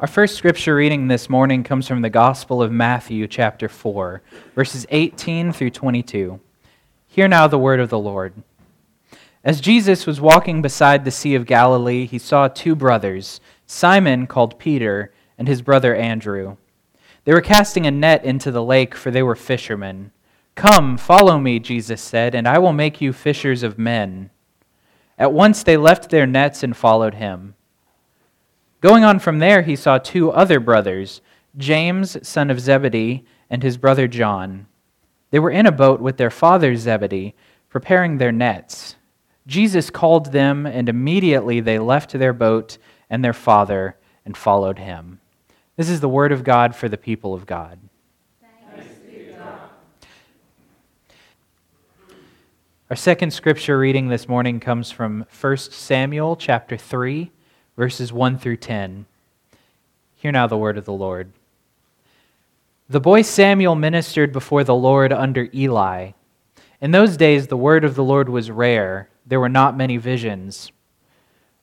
Our first scripture reading this morning comes from the Gospel of Matthew, chapter 4, verses 18 through 22. Hear now the word of the Lord. As Jesus was walking beside the Sea of Galilee, he saw two brothers, Simon, called Peter, and his brother Andrew. They were casting a net into the lake, for they were fishermen. Come, follow me, Jesus said, and I will make you fishers of men. At once they left their nets and followed him. Going on from there, he saw two other brothers, James, son of Zebedee, and his brother John. They were in a boat with their father Zebedee, preparing their nets. Jesus called them, and immediately they left their boat and their father and followed him. This is the word of God for the people of God. Our second scripture reading this morning comes from 1 Samuel chapter 3 verses 1 through 10. Hear now the word of the Lord. The boy Samuel ministered before the Lord under Eli. In those days, the word of the Lord was rare, there were not many visions.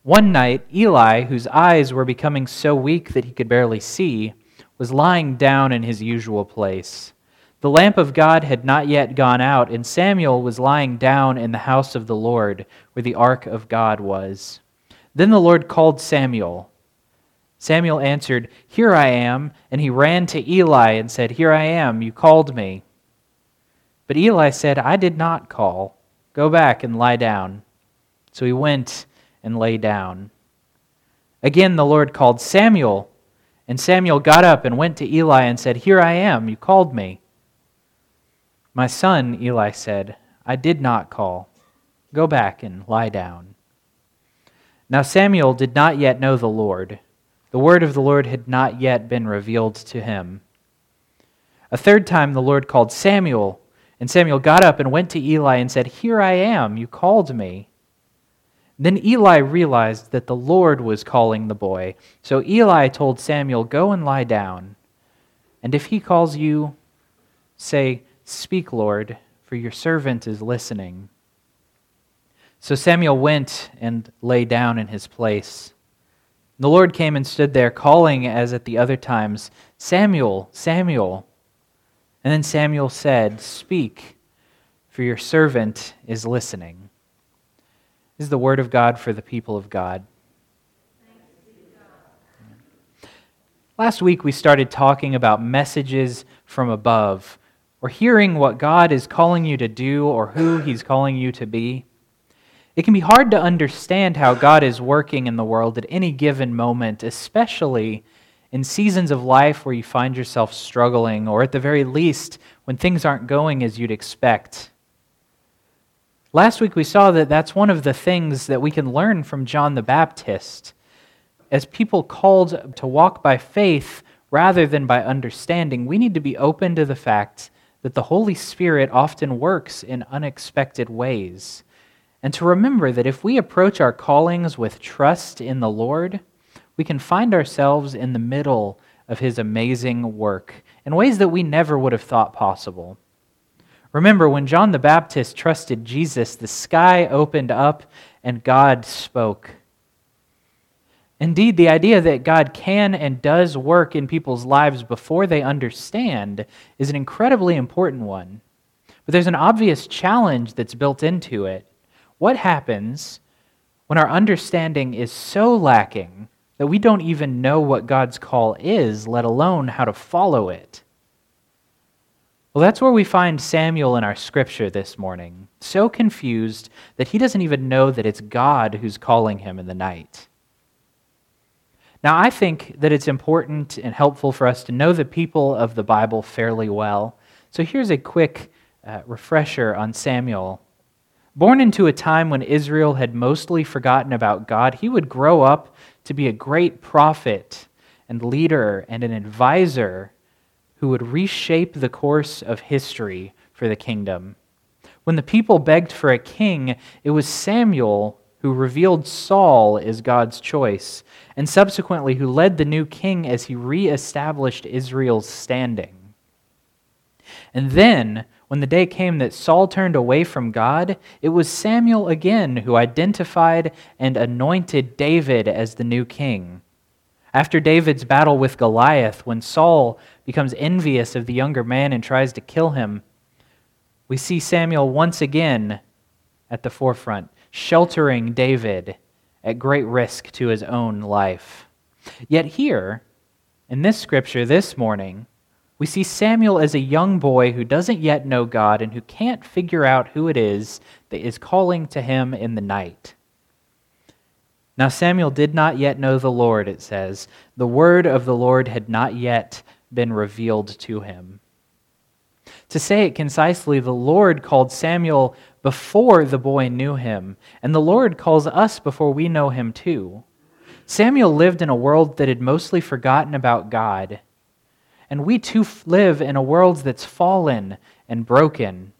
One night, Eli, whose eyes were becoming so weak that he could barely see, was lying down in his usual place. The lamp of God had not yet gone out, and Samuel was lying down in the house of the Lord, where the ark of God was. Then the Lord called Samuel. Samuel answered, Here I am. And he ran to Eli and said, Here I am. You called me. But Eli said, I did not call. Go back and lie down. So he went and lay down. Again the Lord called Samuel. And Samuel got up and went to Eli and said, Here I am. You called me. My son, Eli said, I did not call. Go back and lie down. Now Samuel did not yet know the Lord. The word of the Lord had not yet been revealed to him. A third time the Lord called Samuel, and Samuel got up and went to Eli and said, Here I am, you called me. Then Eli realized that the Lord was calling the boy. So Eli told Samuel, Go and lie down. And if he calls you, say, Speak, Lord, for your servant is listening. So Samuel went and lay down in his place. The Lord came and stood there, calling as at the other times, Samuel, Samuel. And then Samuel said, Speak, for your servant is listening. This is the word of God for the people of God. Last week we started talking about messages from above, or hearing what God is calling you to do or who He's calling you to be. It can be hard to understand how God is working in the world at any given moment, especially in seasons of life where you find yourself struggling, or at the very least, when things aren't going as you'd expect. Last week we saw that that's one of the things that we can learn from John the Baptist. As people called to walk by faith rather than by understanding, we need to be open to the fact that the Holy Spirit often works in unexpected ways and to remember that if we approach our callings with trust in the Lord, we can find ourselves in the middle of His amazing work in ways that we never would have thought possible. Remember, when John the Baptist trusted Jesus, the sky opened up and God spoke. Indeed, the idea that God can and does work in people's lives before they understand is an incredibly important one. But there's an obvious challenge that's built into it. What happens when our understanding is so lacking that we don't even know what God's call is, let alone how to follow it? Well, that's where we find Samuel in our scripture this morning, so confused that he doesn't even know that it's God who's calling him in the night. Now, I think that it's important and helpful for us to know the people of the Bible fairly well. So here's a quick uh, refresher on Samuel Born into a time when Israel had mostly forgotten about God, he would grow up to be a great prophet and leader and an advisor who would reshape the course of history for the kingdom. When the people begged for a king, it was Samuel who revealed Saul as God's choice, and subsequently who led the new king as he reestablished Israel's standing. And then, when the day came that Saul turned away from God, it was Samuel again who identified and anointed David as the new king. After David's battle with Goliath, when Saul becomes envious of the younger man and tries to kill him, we see Samuel once again at the forefront, sheltering David at great risk to his own life. Yet here, in this scripture this morning, we see Samuel as a young boy who doesn't yet know God and who can't figure out who it is that is calling to him in the night. Now, Samuel did not yet know the Lord, it says. The word of the Lord had not yet been revealed to him. To say it concisely, the Lord called Samuel before the boy knew him, and the Lord calls us before we know him too. Samuel lived in a world that had mostly forgotten about God and we too live in a world that's fallen and broken.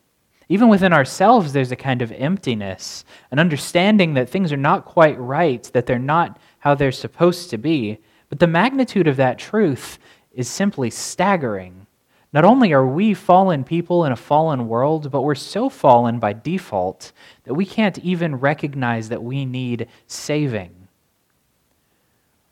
Even within ourselves, there's a kind of emptiness, an understanding that things are not quite right, that they're not how they're supposed to be. But the magnitude of that truth is simply staggering. Not only are we fallen people in a fallen world, but we're so fallen by default that we can't even recognize that we need saving.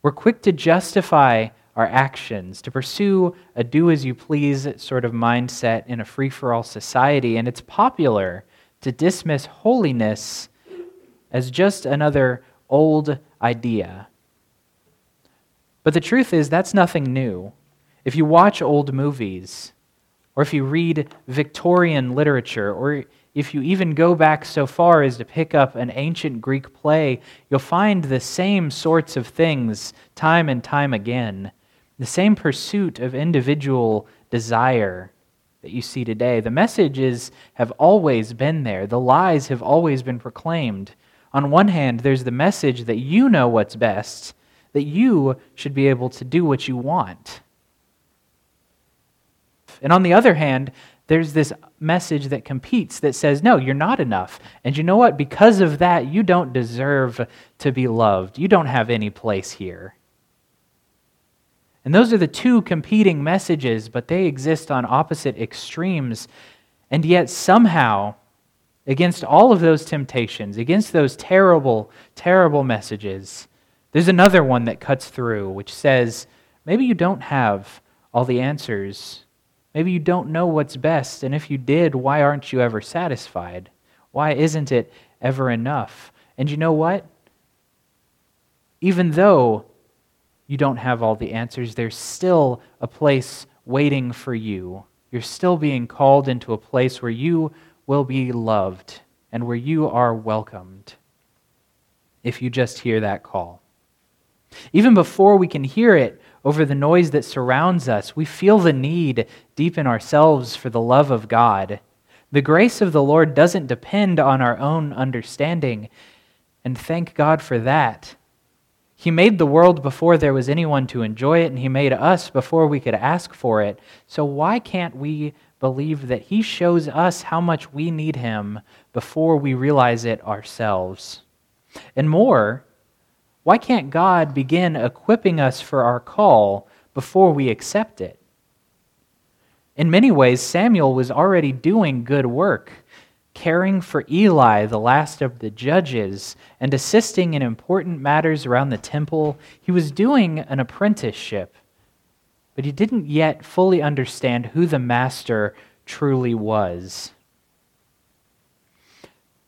We're quick to justify our actions, to pursue a do as you please sort of mindset in a free for all society. And it's popular to dismiss holiness as just another old idea. But the truth is, that's nothing new. If you watch old movies, or if you read Victorian literature, or if you even go back so far as to pick up an ancient Greek play, you'll find the same sorts of things time and time again. The same pursuit of individual desire that you see today. The messages have always been there, the lies have always been proclaimed. On one hand, there's the message that you know what's best, that you should be able to do what you want. And on the other hand, there's this message that competes that says, no, you're not enough. And you know what? Because of that, you don't deserve to be loved. You don't have any place here. And those are the two competing messages, but they exist on opposite extremes. And yet, somehow, against all of those temptations, against those terrible, terrible messages, there's another one that cuts through, which says, maybe you don't have all the answers. Maybe you don't know what's best. And if you did, why aren't you ever satisfied? Why isn't it ever enough? And you know what? Even though you don't have all the answers, there's still a place waiting for you. You're still being called into a place where you will be loved and where you are welcomed if you just hear that call. Even before we can hear it over the noise that surrounds us, we feel the need deep in ourselves for the love of God. The grace of the Lord doesn't depend on our own understanding, and thank God for that. He made the world before there was anyone to enjoy it, and He made us before we could ask for it. So why can't we believe that He shows us how much we need Him before we realize it ourselves? And more, why can't God begin equipping us for our call before we accept it? In many ways, Samuel was already doing good work caring for Eli, the last of the judges, and assisting in important matters around the temple. He was doing an apprenticeship, but he didn't yet fully understand who the master truly was.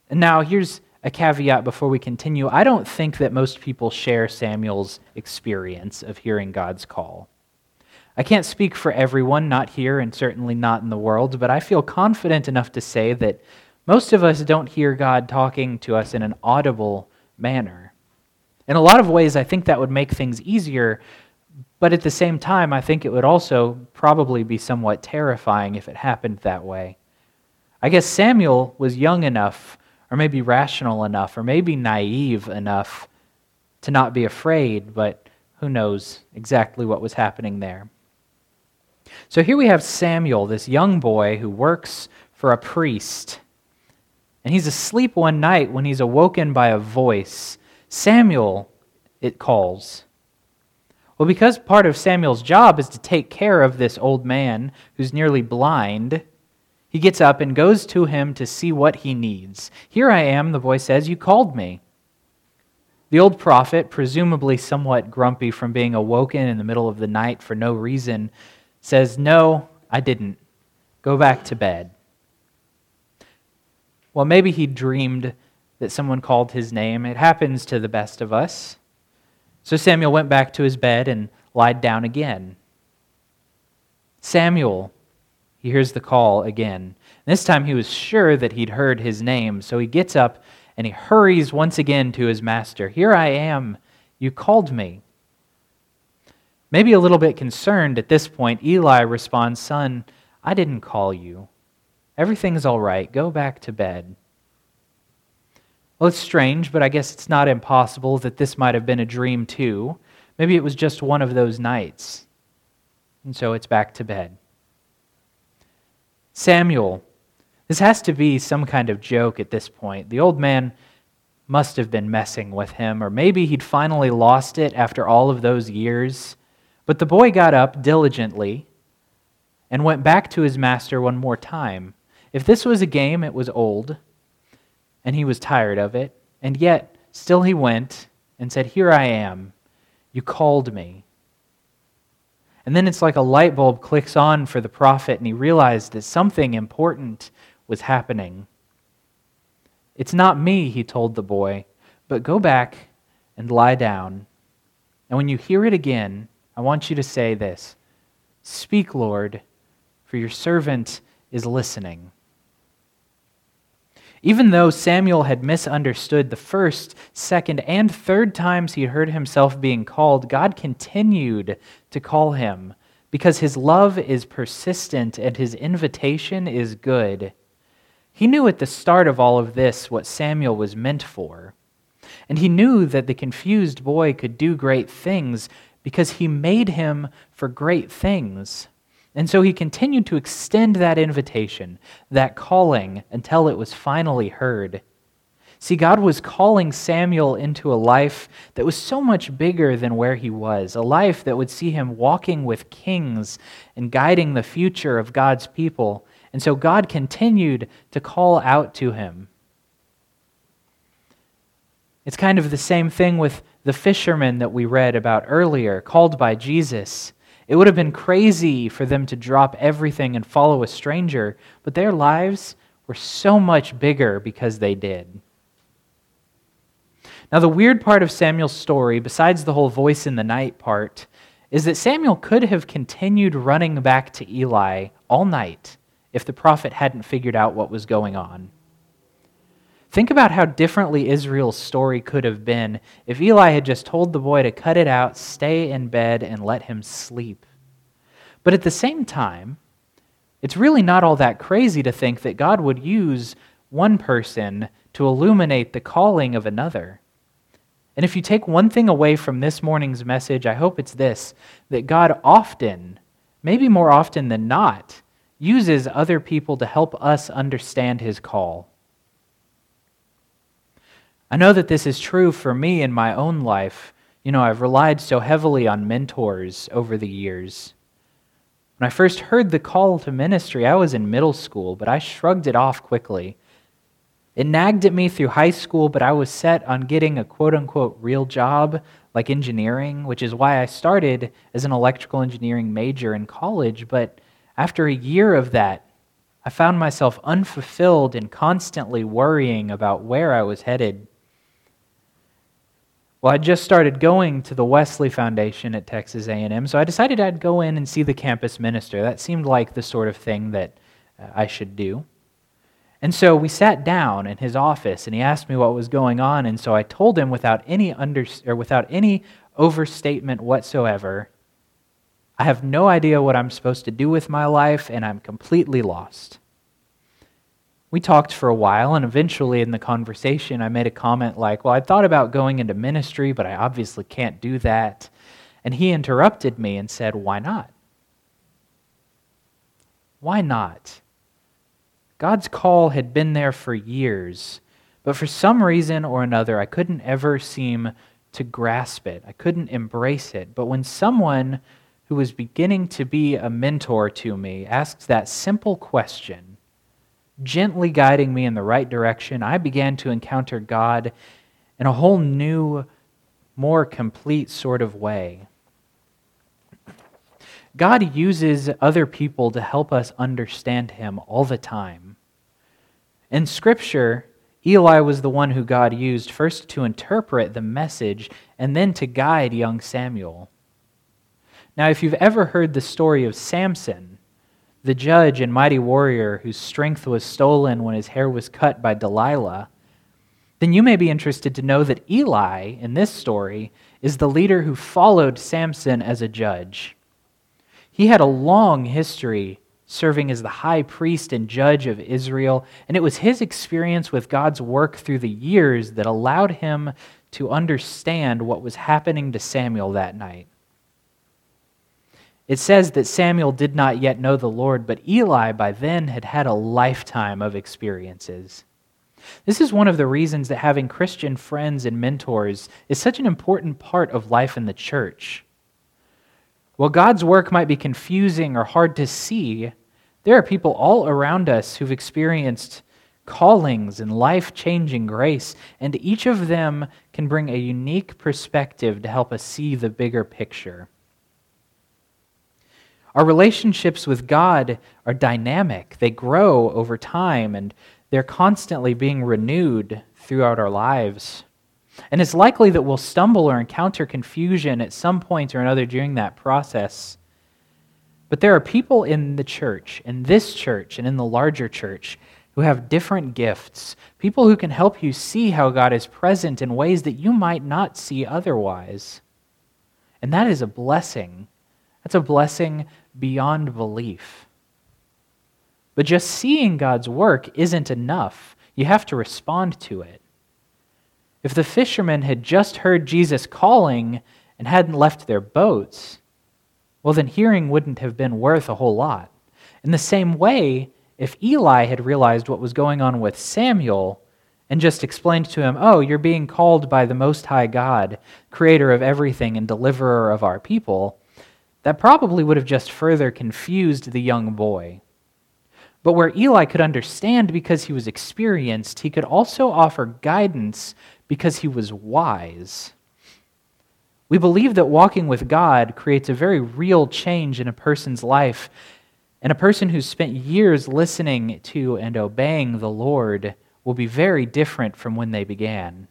And now, here's a caveat before we continue. I don't think that most people share Samuel's experience of hearing God's call. I can't speak for everyone, not here and certainly not in the world, but I feel confident enough to say that most of us don't hear God talking to us in an audible manner. In a lot of ways, I think that would make things easier, but at the same time, I think it would also probably be somewhat terrifying if it happened that way. I guess Samuel was young enough, or maybe rational enough, or maybe naive enough to not be afraid, but who knows exactly what was happening there. So here we have Samuel, this young boy who works for a priest and he's asleep one night when he's awoken by a voice. Samuel, it calls. Well, because part of Samuel's job is to take care of this old man who's nearly blind, he gets up and goes to him to see what he needs. Here I am, the voice says, you called me. The old prophet, presumably somewhat grumpy from being awoken in the middle of the night for no reason, says, No, I didn't. Go back to bed. Well, maybe he dreamed that someone called his name. It happens to the best of us. So Samuel went back to his bed and lied down again. Samuel, he hears the call again. This time he was sure that he'd heard his name, so he gets up and he hurries once again to his master. Here I am. You called me. Maybe a little bit concerned at this point, Eli responds, Son, I didn't call you. Everything's all right. Go back to bed. Well, it's strange, but I guess it's not impossible that this might have been a dream too. Maybe it was just one of those nights. And so it's back to bed. Samuel. This has to be some kind of joke at this point. The old man must have been messing with him, or maybe he'd finally lost it after all of those years. But the boy got up diligently and went back to his master one more time. If this was a game, it was old, and he was tired of it, and yet still he went and said, Here I am. You called me. And then it's like a light bulb clicks on for the prophet, and he realized that something important was happening. It's not me, he told the boy, but go back and lie down. And when you hear it again, I want you to say this Speak, Lord, for your servant is listening. Even though Samuel had misunderstood the first, second, and third times he heard himself being called, God continued to call him because his love is persistent and his invitation is good. He knew at the start of all of this what Samuel was meant for. And he knew that the confused boy could do great things because he made him for great things. And so he continued to extend that invitation, that calling, until it was finally heard. See, God was calling Samuel into a life that was so much bigger than where he was, a life that would see him walking with kings and guiding the future of God's people. And so God continued to call out to him. It's kind of the same thing with the fishermen that we read about earlier, called by Jesus. It would have been crazy for them to drop everything and follow a stranger, but their lives were so much bigger because they did. Now, the weird part of Samuel's story, besides the whole voice in the night part, is that Samuel could have continued running back to Eli all night if the prophet hadn't figured out what was going on. Think about how differently Israel's story could have been if Eli had just told the boy to cut it out, stay in bed, and let him sleep. But at the same time, it's really not all that crazy to think that God would use one person to illuminate the calling of another. And if you take one thing away from this morning's message, I hope it's this that God often, maybe more often than not, uses other people to help us understand his call. I know that this is true for me in my own life. You know, I've relied so heavily on mentors over the years. When I first heard the call to ministry, I was in middle school, but I shrugged it off quickly. It nagged at me through high school, but I was set on getting a quote unquote real job like engineering, which is why I started as an electrical engineering major in college. But after a year of that, I found myself unfulfilled and constantly worrying about where I was headed. Well, I just started going to the Wesley Foundation at Texas A&M, so I decided I'd go in and see the campus minister. That seemed like the sort of thing that uh, I should do. And so we sat down in his office and he asked me what was going on, and so I told him without any under or without any overstatement whatsoever, I have no idea what I'm supposed to do with my life and I'm completely lost. We talked for a while, and eventually in the conversation, I made a comment like, Well, I thought about going into ministry, but I obviously can't do that. And he interrupted me and said, Why not? Why not? God's call had been there for years, but for some reason or another, I couldn't ever seem to grasp it. I couldn't embrace it. But when someone who was beginning to be a mentor to me asked that simple question, gently guiding me in the right direction, I began to encounter God in a whole new more complete sort of way. God uses other people to help us understand Him all the time. In Scripture, Eli was the one who God used first to interpret the message and then to guide young Samuel. Now, if you've ever heard the story of Samson, the judge and mighty warrior whose strength was stolen when his hair was cut by Delilah, then you may be interested to know that Eli, in this story, is the leader who followed Samson as a judge. He had a long history serving as the high priest and judge of Israel, and it was his experience with God's work through the years that allowed him to understand what was happening to Samuel that night. It says that Samuel did not yet know the Lord, but Eli by then had had a lifetime of experiences. This is one of the reasons that having Christian friends and mentors is such an important part of life in the church. While God's work might be confusing or hard to see, there are people all around us who've experienced callings and life changing grace, and each of them can bring a unique perspective to help us see the bigger picture. Our relationships with God are dynamic, they grow over time, and they're constantly being renewed throughout our lives. And it's likely that we'll stumble or encounter confusion at some point or another during that process. But there are people in the church, in this church, and in the larger church, who have different gifts, people who can help you see how God is present in ways that you might not see otherwise. And that is a blessing. That's a blessing beyond belief. But just seeing God's work isn't enough. You have to respond to it. If the fishermen had just heard Jesus calling and hadn't left their boats, well, then hearing wouldn't have been worth a whole lot. In the same way, if Eli had realized what was going on with Samuel and just explained to him, Oh, you're being called by the Most High God, creator of everything and deliverer of our people, that probably would have just further confused the young boy. But where Eli could understand because he was experienced, he could also offer guidance because he was wise. We believe that walking with God creates a very real change in a person's life, and a person who's spent years listening to and obeying the Lord will be very different from when they began.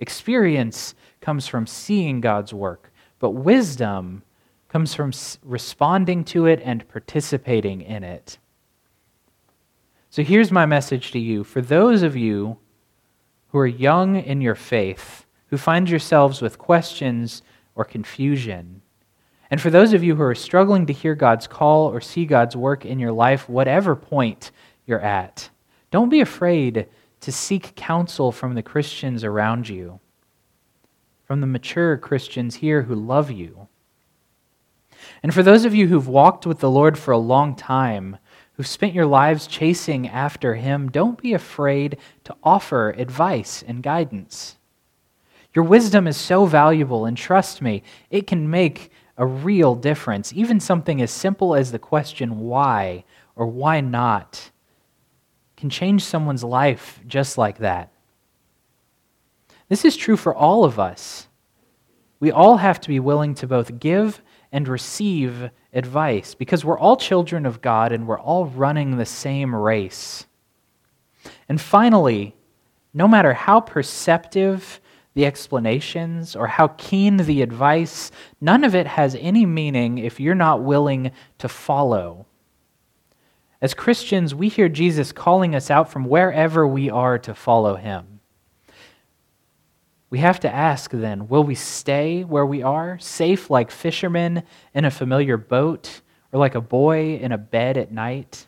Experience comes from seeing God's work, but wisdom comes from responding to it and participating in it. So here's my message to you. For those of you who are young in your faith, who find yourselves with questions or confusion. And for those of you who are struggling to hear God's call or see God's work in your life, whatever point you're at, don't be afraid to seek counsel from the Christians around you, from the mature Christians here who love you. And for those of you who've walked with the Lord for a long time, who've spent your lives chasing after Him, don't be afraid to offer advice and guidance. Your wisdom is so valuable, and trust me, it can make a real difference. Even something as simple as the question why or why not can change someone's life just like that. This is true for all of us. We all have to be willing to both give and receive advice because we're all children of God and we're all running the same race. And finally, no matter how perceptive the explanations or how keen the advice, none of it has any meaning if you're not willing to follow. As Christians, we hear Jesus calling us out from wherever we are to follow him. We have to ask then will we stay where we are, safe like fishermen in a familiar boat, or like a boy in a bed at night?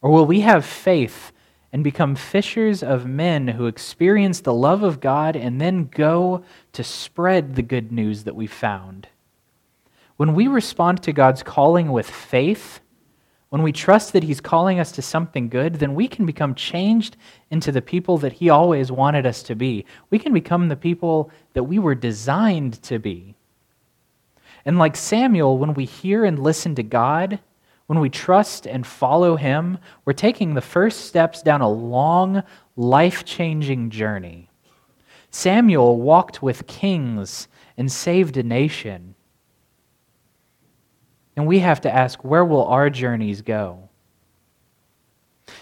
Or will we have faith and become fishers of men who experience the love of God and then go to spread the good news that we found. When we respond to God's calling with faith, when we trust that He's calling us to something good, then we can become changed into the people that He always wanted us to be. We can become the people that we were designed to be. And like Samuel, when we hear and listen to God, when we trust and follow Him, we're taking the first steps down a long, life changing journey. Samuel walked with kings and saved a nation. And we have to ask, where will our journeys go?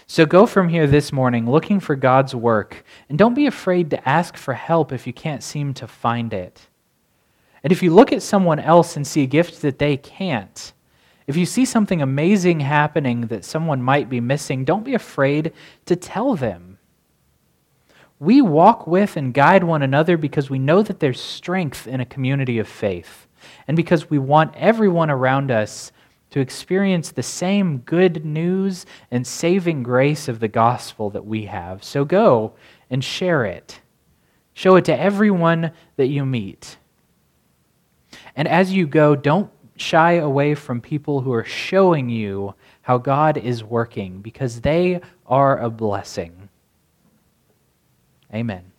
So go from here this morning looking for God's work, and don't be afraid to ask for help if you can't seem to find it. And if you look at someone else and see a gift that they can't, if you see something amazing happening that someone might be missing, don't be afraid to tell them. We walk with and guide one another because we know that there's strength in a community of faith, and because we want everyone around us to experience the same good news and saving grace of the gospel that we have. So go and share it. Show it to everyone that you meet. And as you go, don't shy away from people who are showing you how God is working because they are a blessing. Amen.